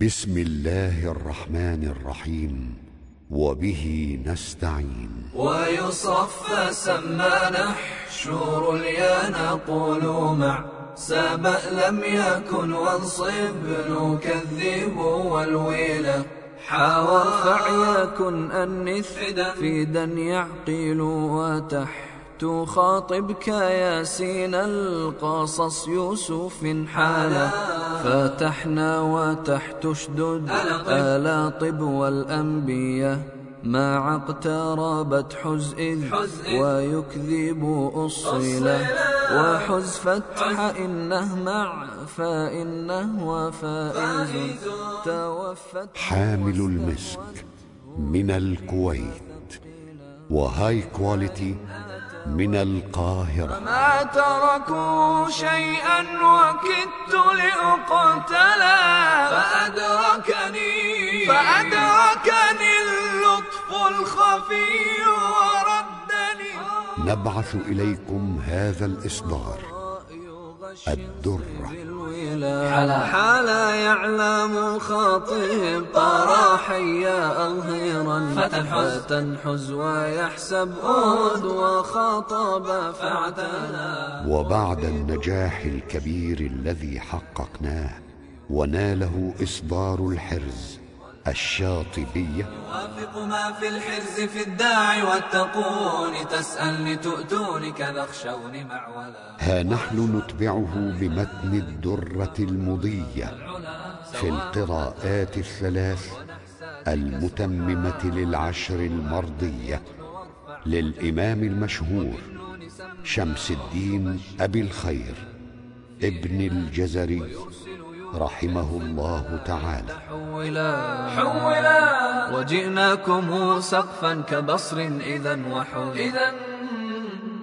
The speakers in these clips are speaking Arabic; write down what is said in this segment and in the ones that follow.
بسم الله الرحمن الرحيم وبه نستعين. ويصف سما نحشور اليا نقول مع سبأ لم يكن وانصب نكذب والويلة حاور فعيكن أنث فيدا يعقل وتحت تخاطبك ياسين القصص يوسف حالا فتحنا وتحت أشدد ألا طب والأنبياء ما اقتربت حز إذ ويكذب أصيلا. وحز فتح إنه مع فإنه وفائز. توفت حامل المسك من الكويت. وهاي كواليتي من القاهرة. ما تركوا شيئا وكدت لأقتلا. فأدركني فأدركني اللطف الخفي وردني. نبعث إليكم هذا الإصدار. الدرة. حلا. حلا يعلم خاطب طرى حيا أظهرا. فتنحز. فتنحز ويحسب أود وخاطب فاعتنى. وبعد النجاح الكبير الذي حققناه وناله إصدار الحرز. الشاطبية. يوافق ما في الحرز في الداعي والتقون تسألني تؤتوني كذا اخشوني معولا. ها نحن نتبعه بمتن الدرة المضية في القراءات الثلاث المتممة للعشر المرضية للإمام المشهور شمس الدين أبي الخير ابن الجزري. رحمه الله تعالى. حولا. حولا. وجئناكم سقفا كبصر إذا وحولا. إذا.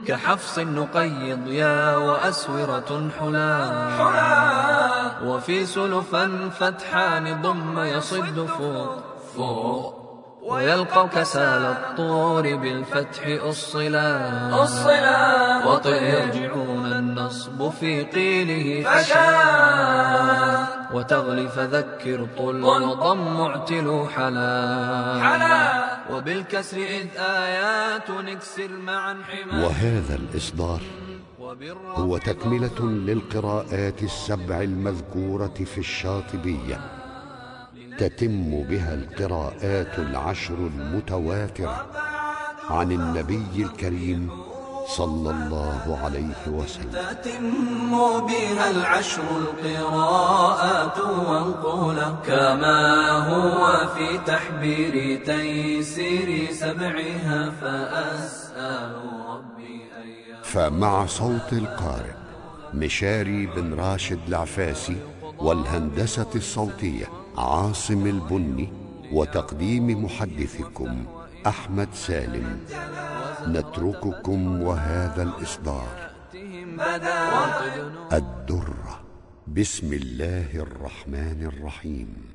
كحفص نقيض يا وأسورة حلا. حلا. وفي سلفا فتحان ضم يصد فوق. فوق. ويلقوا كسال الطور بالفتح أصلا. أصلا. وطئ يرجعون النصب في قيله فشا. وتغلي فذكر طل وضم اعتلوا حلا. حلا. وبالكسر إذ آيات نكسر معا حما. وهذا الإصدار هو تكملة للقراءات السبع المذكورة في الشاطبية. تتم بها القراءات العشر المتواترة عن النبي الكريم صلى الله عليه وسلم. تتم بها العشر القراءات وانقولا كما هو في تحبير تيسير سبعها فأسأل ربي أن فمع صوت القارئ مشاري بن راشد العفاسي والهندسة الصوتية عاصم البني وتقديم محدثكم أحمد سالم. نترككم وهذا الإصدار. الدرة. بسم الله الرحمن الرحيم.